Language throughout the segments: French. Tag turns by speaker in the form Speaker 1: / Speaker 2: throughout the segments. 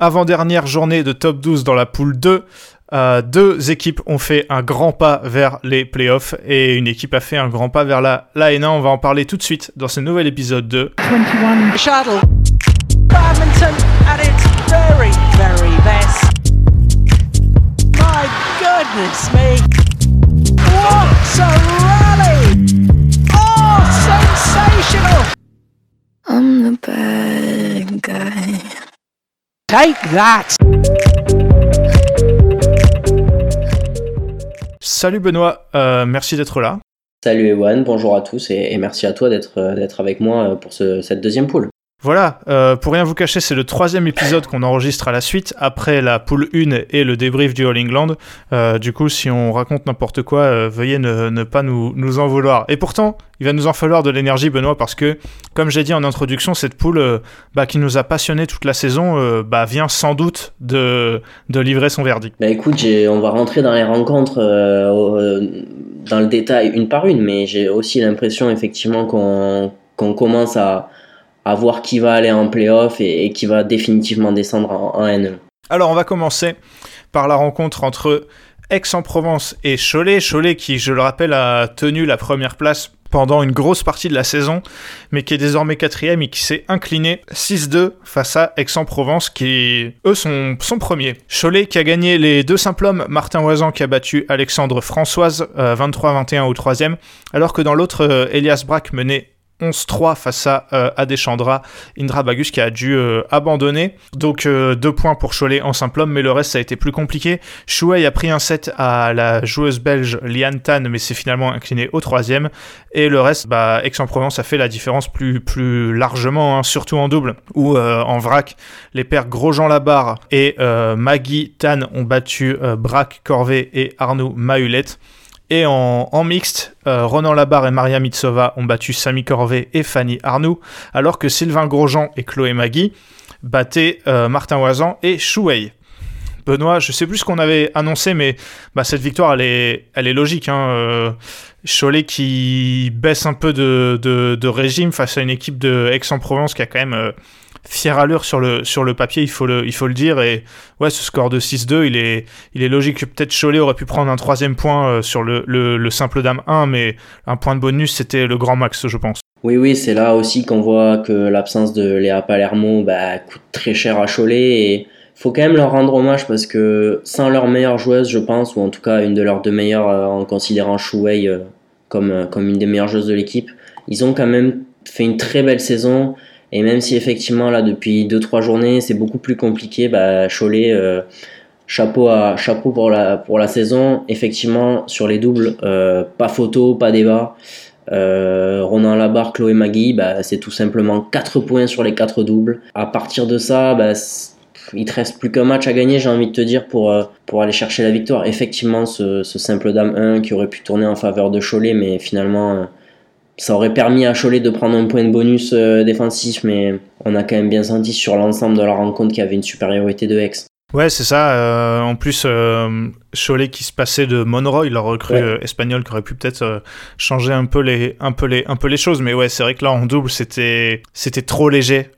Speaker 1: avant-dernière journée de top 12 dans la poule 2. Euh, deux équipes ont fait un grand pas vers les playoffs et une équipe a fait un grand pas vers la, la N1. On va en parler tout de suite dans ce nouvel épisode de
Speaker 2: 21 shuttle. Badminton at its very, very best. My goodness me. What a rally! Oh, sensational!
Speaker 3: I'm the bad guy.
Speaker 2: Take that!
Speaker 1: Salut Benoît, euh, merci d'être là.
Speaker 4: Salut Ewan, bonjour à tous et, et merci à toi d'être euh, d'être avec moi euh, pour ce- cette deuxième poule.
Speaker 1: Voilà, euh, pour rien vous cacher, c'est le troisième épisode qu'on enregistre à la suite, après la poule 1 et le débrief du All England. Euh, du coup, si on raconte n'importe quoi, euh, veuillez ne, pas nous, en vouloir. Et pourtant, il va nous en falloir de l'énergie, Benoît, parce que, comme j'ai dit en introduction, cette poule bah, qui nous a passionné toute la saison bah, vient sans doute de, livrer son verdict.
Speaker 4: Bah écoute, on va rentrer dans les rencontres dans le détail une par une, mais j'ai aussi l'impression effectivement qu'on commence à, à voir qui va aller en playoff et, qui va définitivement descendre en, en N1.
Speaker 1: Alors, on va commencer par la rencontre entre Aix-en-Provence et Cholet. Cholet qui, je le rappelle, a tenu la première place pendant une grosse partie de la saison, mais qui est désormais quatrième et qui s'est incliné 6-2 face à Aix-en-Provence, qui, eux, sont, sont premiers. Cholet qui a gagné les deux simples hommes, Martin Oisan qui a battu Alexandre Françoise euh, 23-21 au troisième, alors que dans l'autre, euh, Elias Brack menait 11-3 face à euh, Adeshandra Indra Bagus qui a dû euh, abandonner. Donc euh, deux points pour Cholet en simple homme, mais le reste ça a été plus compliqué. Shuai a pris un set à la joueuse belge Liane Tan, mais c'est finalement incliné au troisième. Et le reste, bah, Aix-en-Provence a fait la différence plus, largement, hein, surtout en double, où euh, en vrac, les pères Grosjean Labarre et euh, Maggie Tan ont battu euh, Braque Corvet et Arnaud Mahulette. Et en, en mixte, euh, Ronan Labarre et Maria Mitsova ont battu Samy Corvet et Fanny Arnoux, alors que Sylvain Grosjean et Chloé Magui battaient euh, Martin Oisan et Chouei. Benoît, je sais plus ce qu'on avait annoncé, mais bah, cette victoire, elle est, elle est logique. Hein, euh, Cholet qui baisse un peu de, de, régime face à une équipe de Aix-en-Provence qui a quand même euh, fière allure sur le, sur le papier, il faut le, il faut le dire. Et ouais, ce score de 6-2, il est, il est logique que peut-être Cholet aurait pu prendre un troisième point euh, sur le, le, le simple dame 1, mais un point de bonus, c'était le grand max, je pense.
Speaker 4: Oui, oui, c'est là aussi qu'on voit que l'absence de Léa Palermo bah, coûte très cher à Cholet et faut quand même leur rendre hommage parce que sans leur meilleure joueuse, je pense, ou en tout cas une de leurs deux meilleures euh, en considérant Chouei euh, comme, euh, comme une des meilleures joueuses de l'équipe, ils ont quand même fait une très belle saison et même si effectivement là depuis 2-3 journées c'est beaucoup plus compliqué, bah, Cholet, chapeau, à, chapeau pour, la, pour la saison, effectivement sur les doubles, pas photo, pas débat. Euh, Ronan Labarre, Chloé Magui, bah, c'est tout simplement 4 points sur les 4 doubles. À partir de ça, bah, il te reste plus qu'un match à gagner, j'ai envie de te dire, pour, euh, pour aller chercher la victoire. Effectivement, ce, ce simple dame 1 qui aurait pu tourner en faveur de Cholet, mais finalement, euh, ça aurait permis à Cholet de prendre un point de bonus euh, défensif, mais on a quand même bien senti sur l'ensemble de la rencontre qu'il y avait une supériorité de Hex.
Speaker 1: Ouais, c'est ça. euh, en plus, euh, Cholet qui se passait de Monroy, leur recrue
Speaker 4: Ouais.
Speaker 1: euh, espagnole, qui aurait pu peut-être changer un peu les, un peu les, un peu les choses. Mais ouais, c'est vrai que là en double, c'était, c'était trop léger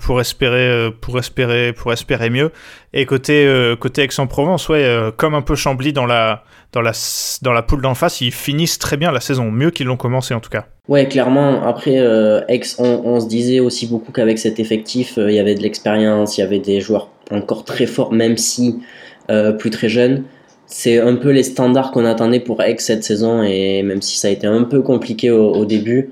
Speaker 1: pour espérer, pour espérer, pour espérer mieux. Et côté, côté Aix-en-Provence, ouais, comme un peu Chambly dans la, dans la, dans la poule d'en face, ils finissent très bien la saison, mieux qu'ils l'ont commencé en tout cas.
Speaker 4: Ouais, clairement. Après, Aix, on, on se disait aussi beaucoup qu'avec cet effectif, il y avait de l'expérience, il y avait des joueurs encore très forts, même si euh, plus très jeunes. C'est un peu les standards qu'on attendait pour Aix cette saison, et même si ça a été un peu compliqué au, au début,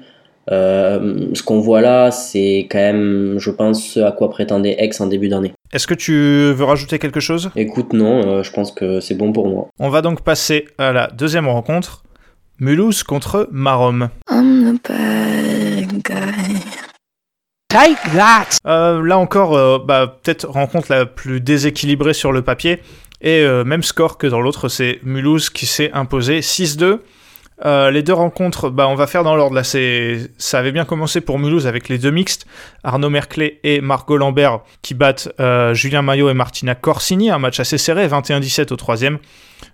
Speaker 4: euh, ce qu'on voit là, c'est quand même, je pense, ce à quoi prétendait Aix en début d'année.
Speaker 1: Est-ce que tu veux rajouter quelque chose?
Speaker 4: Écoute, non, euh, je pense que c'est bon pour moi.
Speaker 1: On va donc passer à la deuxième rencontre. Mulhouse contre Marom.
Speaker 3: I'm the bad guy.
Speaker 2: Take that!
Speaker 1: Euh, là encore, euh, bah, peut-être rencontre la plus déséquilibrée sur le papier. Et euh, même score que dans l'autre, c'est Mulhouse qui s'est imposé 6-2. Euh, les deux rencontres, bah, on va faire dans l'ordre. Là, c'est, ça avait bien commencé pour Mulhouse avec les deux mixtes, Arnaud Merclé et Margot Lambert qui battent Julien Maillot et Martina Corsini, un match assez serré, 21-17 au troisième.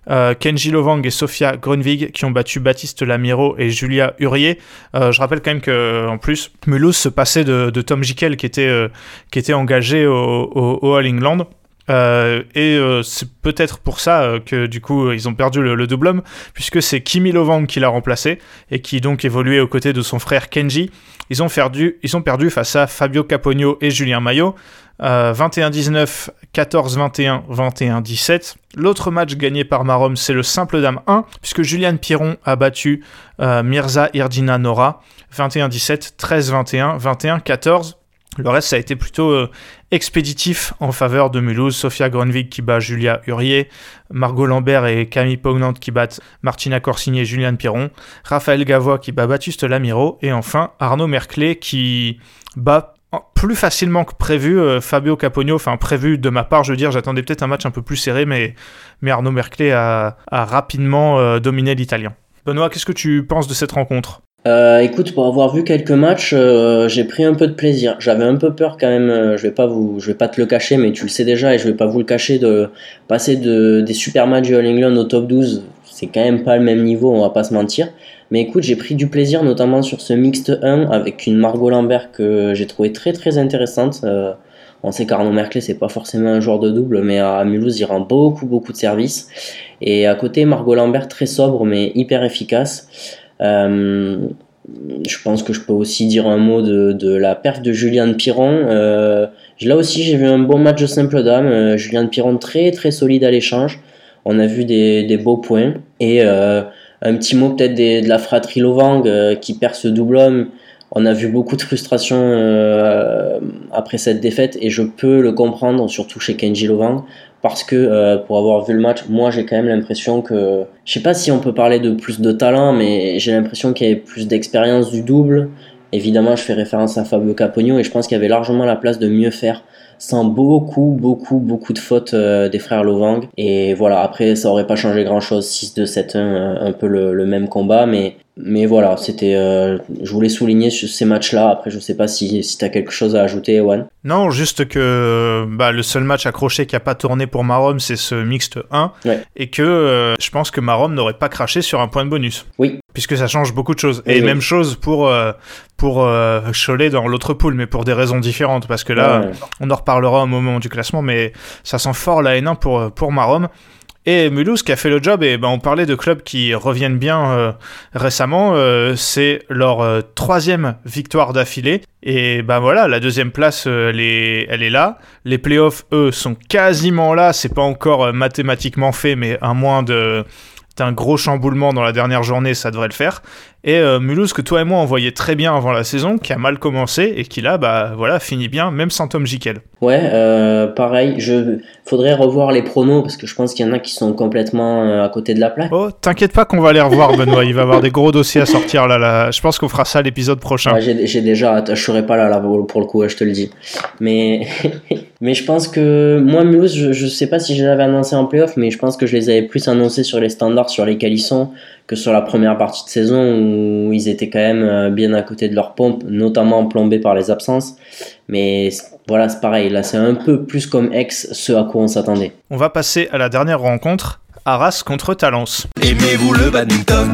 Speaker 1: Euh, Kenji Lovang et Sofia Grunwig qui ont battu Baptiste Lamiro et Julia Hurier. Euh, je rappelle quand même que en plus Mulhouse se passait de, de Tom Jikel qui était, euh, qui était engagé au, au, au All England. Euh, et euh, c'est peut-être pour ça euh, que du coup ils ont perdu le, le double homme, puisque c'est Kimi Lovang qui l'a remplacé et qui donc évoluait aux côtés de son frère Kenji. Ils ont perdu, face à Fabio Capogno et Julien Maillot. Euh, 21-19, 14-21, 21-17. L'autre match gagné par Marom, c'est le simple dame 1, puisque Juliane Piron a battu Mirza Irdina Nora. 21-17, 13-21, 21-14. Le reste, ça a été plutôt expéditif en faveur de Mulhouse. Sofia Grunwig qui bat Julia Hurier, Margot Lambert et Camille Pognante qui battent Martina Corsini et Juliane Piron, Raphaël Gavois qui bat Baptiste Lamiro, et enfin Arnaud Merclé qui bat plus facilement que prévu euh, Fabio Capogno, enfin prévu de ma part, je veux dire, j'attendais peut-être un match un peu plus serré, mais, Arnaud Merclé a, a rapidement euh, dominé l'Italien. Benoît, qu'est-ce que tu penses de cette rencontre?
Speaker 4: Euh, écoute, pour avoir vu quelques matchs, euh, j'ai pris un peu de plaisir. J'avais un peu peur quand même. euh, je vais pas vous, je vais pas te le cacher, mais tu le sais déjà et je vais pas vous le cacher de passer de des super matchs du All England au top 12. C'est quand même pas le même niveau, on va pas se mentir. Mais écoute, j'ai pris du plaisir notamment sur ce mixte 1 avec une Margot Lambert que j'ai trouvé très très intéressante. On sait qu'Arnaud Merclé c'est pas forcément un joueur de double, mais à Mulhouse il rend beaucoup beaucoup de services. Et à côté Margot Lambert très sobre mais hyper efficace. Euh, je pense que je peux aussi dire un mot de, de la perf de Juliane Piron. Euh, là aussi, j'ai vu un bon match de simple dame. Euh, Juliane Piron très très solide à l'échange. On a vu des, des beaux points. Et un petit mot peut-être de la fratrie Lovang qui perd ce double homme. On a vu beaucoup de frustration après cette défaite et je peux le comprendre, surtout chez Kenji Lovang, parce que euh, pour avoir vu le match, moi j'ai quand même l'impression que, je sais pas si on peut parler de plus de talent, mais j'ai l'impression qu'il y avait plus d'expérience du double. Évidemment, je fais référence à Fabio Capogno et je pense qu'il y avait largement la place de mieux faire sans beaucoup, beaucoup, beaucoup de fautes euh, des frères Lovang. Et voilà, après, ça aurait pas changé grand chose, 6-2, 7-1, euh, un peu le même combat, mais, mais voilà, c'était, euh, je voulais souligner ces matchs-là. Après, je sais pas si, si tu as quelque chose à ajouter, Ewan.
Speaker 1: Non, juste que bah, le seul match accroché qui a pas tourné pour Marom, c'est ce mixte 1.
Speaker 4: Ouais.
Speaker 1: Et que euh, je pense que Marom n'aurait pas craché sur un point de bonus.
Speaker 4: Oui.
Speaker 1: Puisque ça change beaucoup de choses.
Speaker 4: Oui,
Speaker 1: et
Speaker 4: oui.
Speaker 1: même chose pour, euh, pour Cholet dans l'autre poule, mais pour des raisons différentes. Parce que là,
Speaker 4: Ouais.
Speaker 1: on en reparlera au moment du classement, mais ça sent fort la N1 pour, pour Marom. Et Mulhouse qui a fait le job, et ben on parlait de clubs qui reviennent bien euh, récemment, euh, c'est leur euh, troisième victoire d'affilée. Et ben voilà, la deuxième place, elle, est, là. Les playoffs, eux, sont quasiment là. C'est pas encore mathématiquement fait, mais à moins d'un gros chamboulement dans la dernière journée, ça devrait le faire. Et euh, Mulhouse, que toi et moi on voyait très bien avant la saison, qui a mal commencé et qui là, bah voilà, finit bien, même sans Tom Jikel.
Speaker 4: Ouais, euh, pareil, je faudrait revoir les pronos parce que je pense qu'il y en a qui sont complètement euh, à côté de la plaque.
Speaker 1: Oh, t'inquiète pas qu'on va les revoir, Benoît. Il va y avoir des gros dossiers à sortir là. là. Je pense qu'on fera ça l'épisode prochain.
Speaker 4: Ouais, j'ai déjà je serai pas là, là pour le coup, ouais, je te le dis. Mais, mais je pense que moi, Mulhouse, je, je sais pas si je les avais annoncés en playoff, mais je pense que je les avais plus annoncés sur les standards sur lesquels ils sont que sur la première partie de saison où ils étaient quand même euh, bien à côté de leur pompe, notamment plombés par les absences. Mais voilà, c'est pareil, là c'est un peu plus comme ex ce à quoi on s'attendait.
Speaker 1: On va passer à la dernière rencontre. Arras contre Talence.
Speaker 5: Aimez-vous le badminton?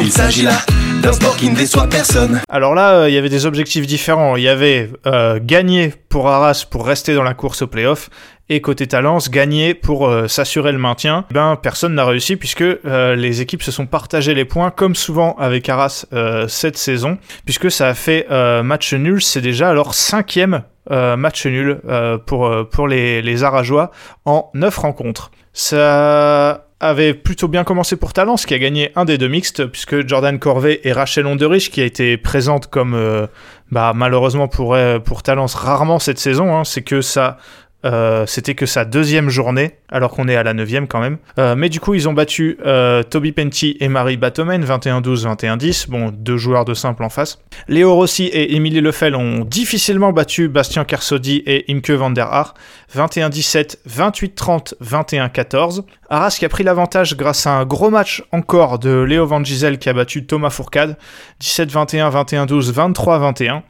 Speaker 5: Il s'agit là d'un sport qui ne déçoit personne.
Speaker 1: Alors là, euh, il y avait des objectifs différents. Il y avait euh, gagner pour Arras pour rester dans la course au playoff. Et côté Talence, gagner pour euh, s'assurer le maintien. Ben, personne n'a réussi puisque euh, les équipes se sont partagées les points, comme souvent avec Arras euh, cette saison, puisque ça a fait match nul. C'est déjà leur cinquième match nul pour, pour les, les en neuf rencontres. Ça avait plutôt bien commencé pour Talence, qui a gagné un des deux mixtes, puisque Jordan Corvée et Rachel Onderich, qui a été présente comme, bah, malheureusement pour, pour Talence rarement cette saison, hein, c'est que ça Euh, C'était que sa deuxième journée, alors qu'on est à la neuvième quand même. Euh, mais du coup, ils ont battu euh, Toby Penty et Marie Batomen, 21-12, 21-10. Bon, deux joueurs de simple en face. Léo Rossi et Émilie Lefel ont difficilement battu Bastien Kersodi et Imke van der Haar, 21-17, 28-30, 21-14. Arras qui a pris l'avantage grâce à un gros match encore de Léo Van Gisel qui a battu Thomas Fourcade, 17-21, 21-12, 23-21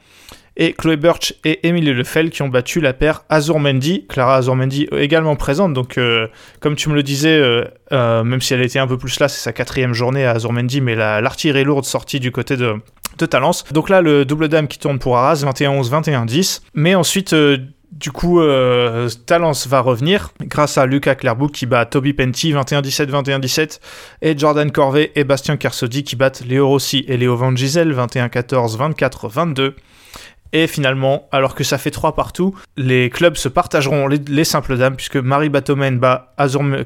Speaker 1: et Chloé Birch et Emily Lefel qui ont battu la paire Azurmendi, Clara Azurmendi également présente, donc euh, comme tu me le disais, euh, euh, même si elle était un peu plus là, c'est sa quatrième journée à Azurmendi, mais la- l'artillerie lourde sortie du côté de, de Talence. Donc là, le double dame qui tourne pour Arras, 21-11, 21-10, mais ensuite... euh, du coup, euh, Talence va revenir grâce à Lucas Clairbout qui bat Toby Penty 21-17, 21-17 et Jordan Corvée et Bastien Kersodi qui battent Léo Rossi et Léo Van Gisel 21-14, 24-22. Et finalement, alors que ça fait 3 partout, les clubs se partageront les, les simples dames, puisque Marie Batomen bat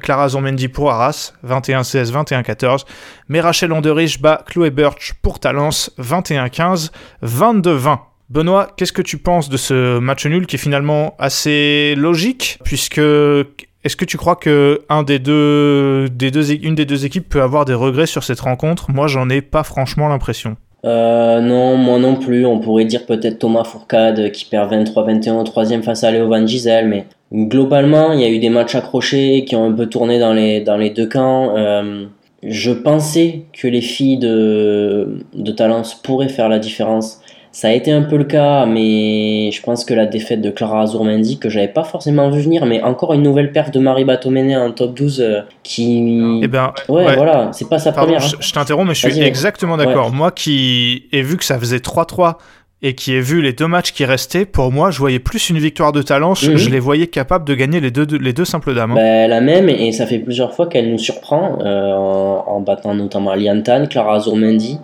Speaker 1: Clara Azurmendi pour Arras, 21-16, 21-14, mais Rachel Onderich bat Chloé Birch pour Talence, 21-15, 22-20. Benoît, qu'est-ce que tu penses de ce match nul qui est finalement assez logique, puisque est-ce que tu crois que un des deux, une des deux équipes peut avoir des regrets sur cette rencontre? Moi, j'en ai pas franchement l'impression.
Speaker 4: Euh, non, moi non plus. On pourrait dire peut-être Thomas Fourcade qui perd 23-21 au troisième face à Léo Van Gisel, mais globalement, il y a eu des matchs accrochés qui ont un peu tourné dans les, dans deux camps. Euh, je pensais que les filles de, de Talence pourraient faire la différence. Ça a été un peu le cas, mais je pense que la défaite de Clara Azurmendi, que j'avais pas forcément vu venir, mais encore une nouvelle perte de Marie Batoméné en top 12 euh, qui.
Speaker 1: Eh ben,
Speaker 4: ouais,
Speaker 1: ouais.
Speaker 4: voilà, c'est pas sa
Speaker 1: Pardon,
Speaker 4: première. hein.
Speaker 1: je, je t'interromps, mais je suis exactement d'accord. Moi qui ai vu que ça faisait 3-3 et qui ai vu les deux matchs qui restaient, pour moi, je voyais plus une victoire de Talence.
Speaker 4: Mhm.
Speaker 1: Je les voyais capables de gagner les deux, les deux simples dames. hein.
Speaker 4: Ben, la même, et ça fait plusieurs fois qu'elle nous surprend euh, en, en battant notamment Liantan, Clara Azurmendi.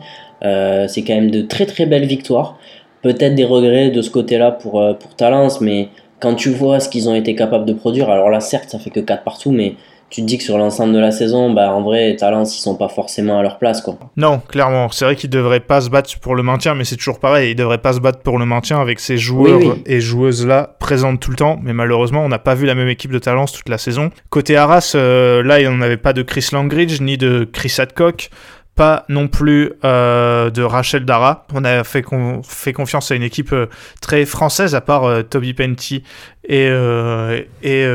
Speaker 4: Euh, c'est quand même de très très belles victoires. Peut-être des regrets de ce côté-là pour, euh, pour Talence, mais quand tu vois ce qu'ils ont été capables de produire, alors là certes ça fait que 4 partout, mais tu te dis que sur l'ensemble de la saison, bah, en vrai, Talence ils sont pas forcément à leur place. quoi.
Speaker 1: Non, clairement. C'est vrai qu'ils devraient pas se battre pour le maintien, mais c'est toujours pareil. Ils devraient pas se battre pour le maintien avec ces joueurs
Speaker 4: Oui, oui.
Speaker 1: et joueuses-là présentes tout le temps. Mais malheureusement, on n'a pas vu la même équipe de Talence toute la saison. Côté Arras, euh, là, il n'y en avait pas de Chris Langridge ni de Chris Adcock. Pas non plus euh, de Rachel Dara. On a fait, con- fait confiance à une équipe euh, très française, à part euh, Toby Penty et,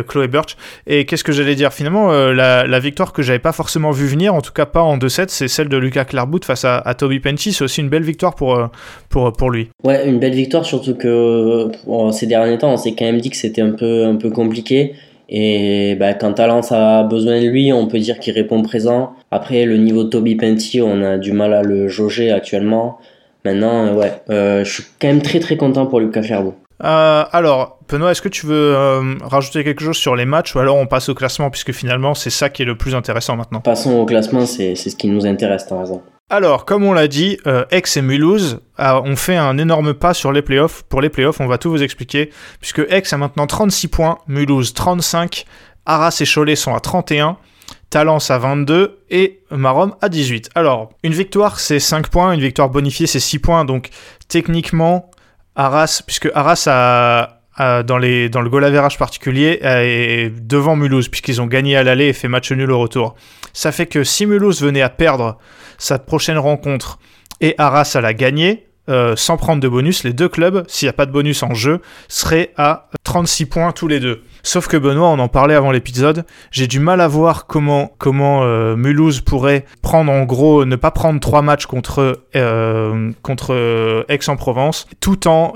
Speaker 1: Chloé Birch. Et qu'est-ce que j'allais dire? Finalement, la, victoire que j'avais pas forcément vu venir, en tout cas pas en 2-7, c'est celle de Lucas Clairbout face à, Toby Penty. C'est aussi une belle victoire pour, lui.
Speaker 4: Ouais, une belle victoire, surtout que ces derniers temps, on s'est quand même dit que c'était un peu compliqué. Et bah, quand Talence a besoin de lui, on peut dire qu'il répond présent. Après, le niveau de Toby Penty, on a du mal à le jauger actuellement. Maintenant, euh, ouais, euh, je suis quand même très très content pour Lucas Clairvaux.
Speaker 1: Euh, alors, Benoît, est-ce que tu veux euh, rajouter quelque chose sur les matchs ou alors on passe au classement puisque finalement c'est ça qui est le plus intéressant maintenant?
Speaker 4: Passons au classement, c'est c'est ce qui nous intéresse, t'as raison.
Speaker 1: Alors, comme on l'a dit, euh, Aix et Mulhouse ah, ont fait un énorme pas sur les playoffs. Pour les playoffs, on va tout vous expliquer, puisque Aix a maintenant 36 points, Mulhouse 35, Arras et Cholet sont à 31, Talence à 22 et Marom à 18. Alors, une victoire c'est 5 points, une victoire bonifiée c'est 6 points, donc techniquement, Arras, puisque Arras a, dans le goal average particulier est devant Mulhouse, puisqu'ils ont gagné à l'aller et fait match nul au retour. Ça fait que si Mulhouse venait à perdre sa prochaine rencontre et Arras à la gagner, euh, sans prendre de bonus, les deux clubs, s'il n'y a pas de bonus en jeu, seraient à 36 points tous les deux. Sauf que Benoît, on en parlait avant l'épisode, j'ai du mal à voir comment, comment euh, Mulhouse pourrait prendre en gros, ne pas prendre trois matchs contre, euh, contre Aix-en-Provence, tout en,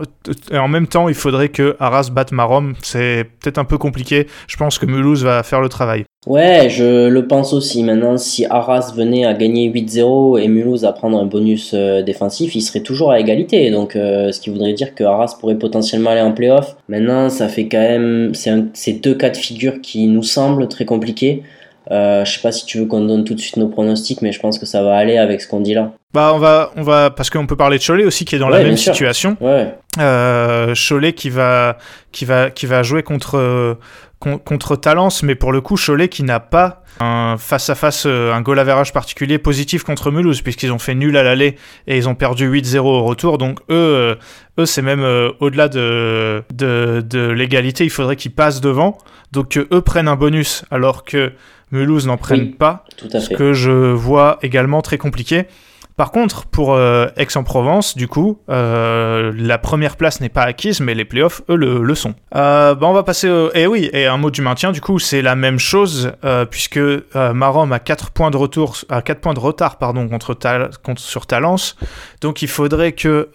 Speaker 1: en même temps, il faudrait que Arras batte Marom. C'est peut-être un peu compliqué. Je pense que Mulhouse va faire le travail.
Speaker 4: Ouais, je le pense aussi. Maintenant, si Arras venait à gagner 8-0 et Mulhouse à prendre un bonus euh, défensif, il serait toujours à égalité. Donc, euh, ce qui voudrait dire que Arras pourrait potentiellement aller en playoff. Maintenant, ça fait quand même. C'est deux cas de figure qui nous semblent très compliqués. Euh, je sais pas si tu veux qu'on donne tout de suite nos pronostics, mais je pense que ça va aller avec ce qu'on dit là.
Speaker 1: Bah, on va, on va, parce qu'on peut parler de Cholet aussi qui est dans la même
Speaker 4: sûr.
Speaker 1: situation.
Speaker 4: Ouais,
Speaker 1: Euh, Cholet qui va, qui va, qui va jouer contre, con- contre Talence, mais pour le coup, Cholet qui n'a pas un face-à-face, euh, un goal average particulier positif contre Mulhouse, puisqu'ils ont fait nul à l'aller et ils ont perdu 8-0 au retour. Donc eux, euh, eux c'est même euh, au-delà de, de, de l'égalité, il faudrait qu'ils passent devant. Donc eux prennent un bonus alors que Mulhouse n'en prennent
Speaker 4: Oui.
Speaker 1: pas
Speaker 4: tout à
Speaker 1: ce
Speaker 4: fait.
Speaker 1: que je vois également très compliqué. Par contre, pour euh, Aix-en-Provence, du coup, euh, la première place n'est pas acquise, mais les playoffs, eux, le, sont. Euh, bah, on va passer au... Et oui, et un mot du maintien, du coup, c'est la même chose, puisque Marom a 4 points de retour, à 4 points de retard, pardon, contre, contre sur Talence. Donc il faudrait que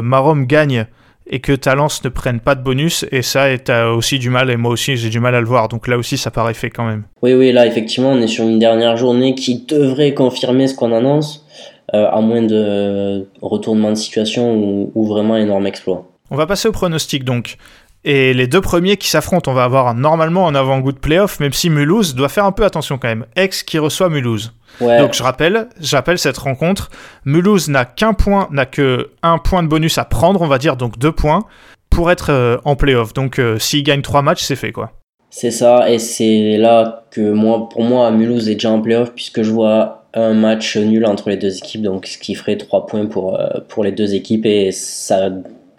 Speaker 1: Marom gagne et que Talence ne prenne pas de bonus, et ça, t'as aussi du mal, et moi aussi, j'ai du mal à le voir. Donc là aussi, ça paraît fait quand même.
Speaker 4: Oui, oui, là, effectivement, on est sur une dernière journée qui devrait confirmer ce qu'on annonce, à moins de retournement de situation ou, ou vraiment énorme exploit.
Speaker 1: On va passer au pronostic donc. Et les deux premiers qui s'affrontent, on va avoir normalement un avant-goût de playoff, même si Mulhouse doit faire un peu attention quand même. Aix qui reçoit Mulhouse.
Speaker 4: Ouais,
Speaker 1: Donc je rappelle, j'appelle cette rencontre. Mulhouse n'a qu'un point, n'a que un point de bonus à prendre, on va dire, donc deux points, pour être euh, en playoff. Donc euh, s'il gagne trois matchs, c'est fait quoi.
Speaker 4: c'est ça, et c'est là que moi, pour moi, Mulhouse est déjà en playoff, puisque je vois un match nul entre les deux équipes, donc ce qui ferait 3 points pour, euh, pour les deux équipes, et ça,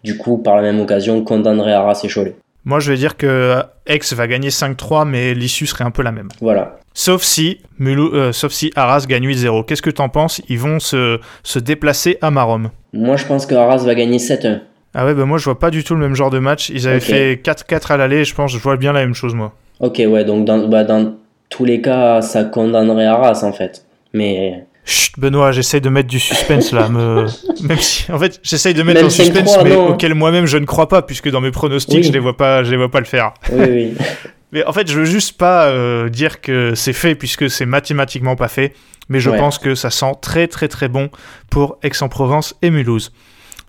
Speaker 4: du coup, par la même occasion, condamnerait Arras et Cholet.
Speaker 1: Moi je vais dire que Aix va gagner 5-3, mais l'issue serait un peu la même.
Speaker 4: Voilà.
Speaker 1: Sauf si, Mulhouse, euh, sauf si Arras gagne 8-0. Qu'est-ce que t'en penses? Ils vont se, se déplacer à Marom.
Speaker 4: Moi, je pense que Arras va gagner 7-1.
Speaker 1: Ah ouais, bah moi je vois pas du tout le même genre de match. Ils avaient fait 4-4 à l'aller, je pense, je vois bien la même chose moi.
Speaker 4: Ok, ouais, donc dans, bah, dans tous les cas, ça condamnerait Arras, en fait. Mais
Speaker 1: Chut, Benoît, j'essaye de mettre du suspense là. Me... Même si, en fait, j'essaye de mettre un suspense,
Speaker 4: 5-3,
Speaker 1: mais
Speaker 4: non.
Speaker 1: auquel moi-même je ne crois pas, puisque dans mes pronostics,
Speaker 4: Oui.
Speaker 1: je les vois pas, je les vois pas le faire.
Speaker 4: oui, oui.
Speaker 1: Mais en fait, je veux juste pas euh, dire que c'est fait, puisque c'est mathématiquement pas fait. Mais je
Speaker 4: Ouais.
Speaker 1: pense que ça sent très très très bon pour Aix-en-Provence et Mulhouse.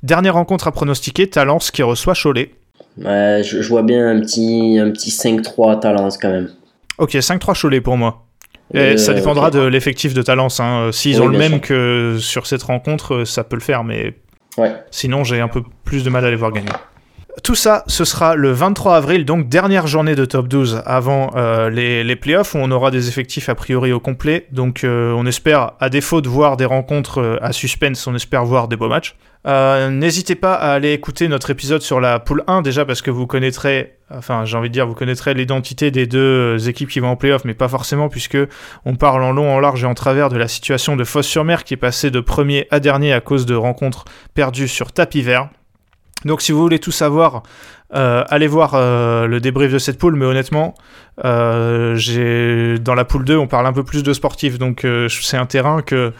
Speaker 1: Dernière rencontre à pronostiquer, Talence qui reçoit Cholet.
Speaker 4: Ouais, je, je vois bien un petit, un petit 5-3 à Talence quand même.
Speaker 1: Ok, 5-3 Cholet pour moi. Et
Speaker 4: Euh,
Speaker 1: ça dépendra de l'effectif de Talence. Hein. Euh, S'ils
Speaker 4: Oui,
Speaker 1: ont le même
Speaker 4: sûr.
Speaker 1: que sur cette rencontre, euh, ça peut le faire, mais
Speaker 4: Ouais.
Speaker 1: sinon j'ai un peu plus de mal à les voir gagner. Tout ça, ce sera le 23 avril, donc dernière journée de top 12 avant euh, les, les playoffs, où on aura des effectifs a priori au complet. Donc euh, on espère, à défaut de voir des rencontres euh, à suspense, on espère voir des beaux matchs. N'hésitez pas à aller écouter notre épisode sur la poule 1, déjà parce que vous connaîtrez, enfin j'ai envie de dire, vous connaîtrez l'identité des deux équipes qui vont en playoff, mais pas forcément, puisque on parle en long, en large et en travers de la situation de Fosse-sur-Mer qui est passée de premier à dernier à cause de rencontres perdues sur tapis vert. Donc si vous voulez tout savoir, euh, allez voir euh, le débrief de cette poule, mais honnêtement, euh, j'ai dans la poule 2, on parle un peu plus de sportifs, donc c'est un terrain que,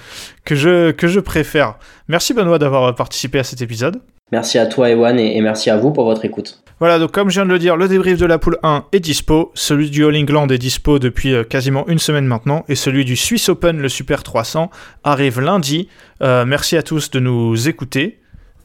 Speaker 1: que, je, que je préfère. Merci Benoît d'avoir participé à cet épisode.
Speaker 4: Merci à toi, Ewan, et, et merci à vous pour votre écoute.
Speaker 1: Voilà, donc comme je viens de le dire, le débrief de la poule 1 est dispo, celui du All England est dispo depuis quasiment une semaine maintenant, et celui du Swiss Open, le Super 300, arrive lundi. Merci à tous de nous écouter,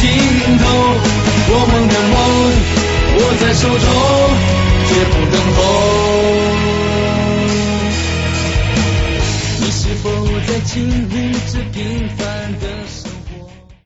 Speaker 6: 尽头。我们的梦握在手中，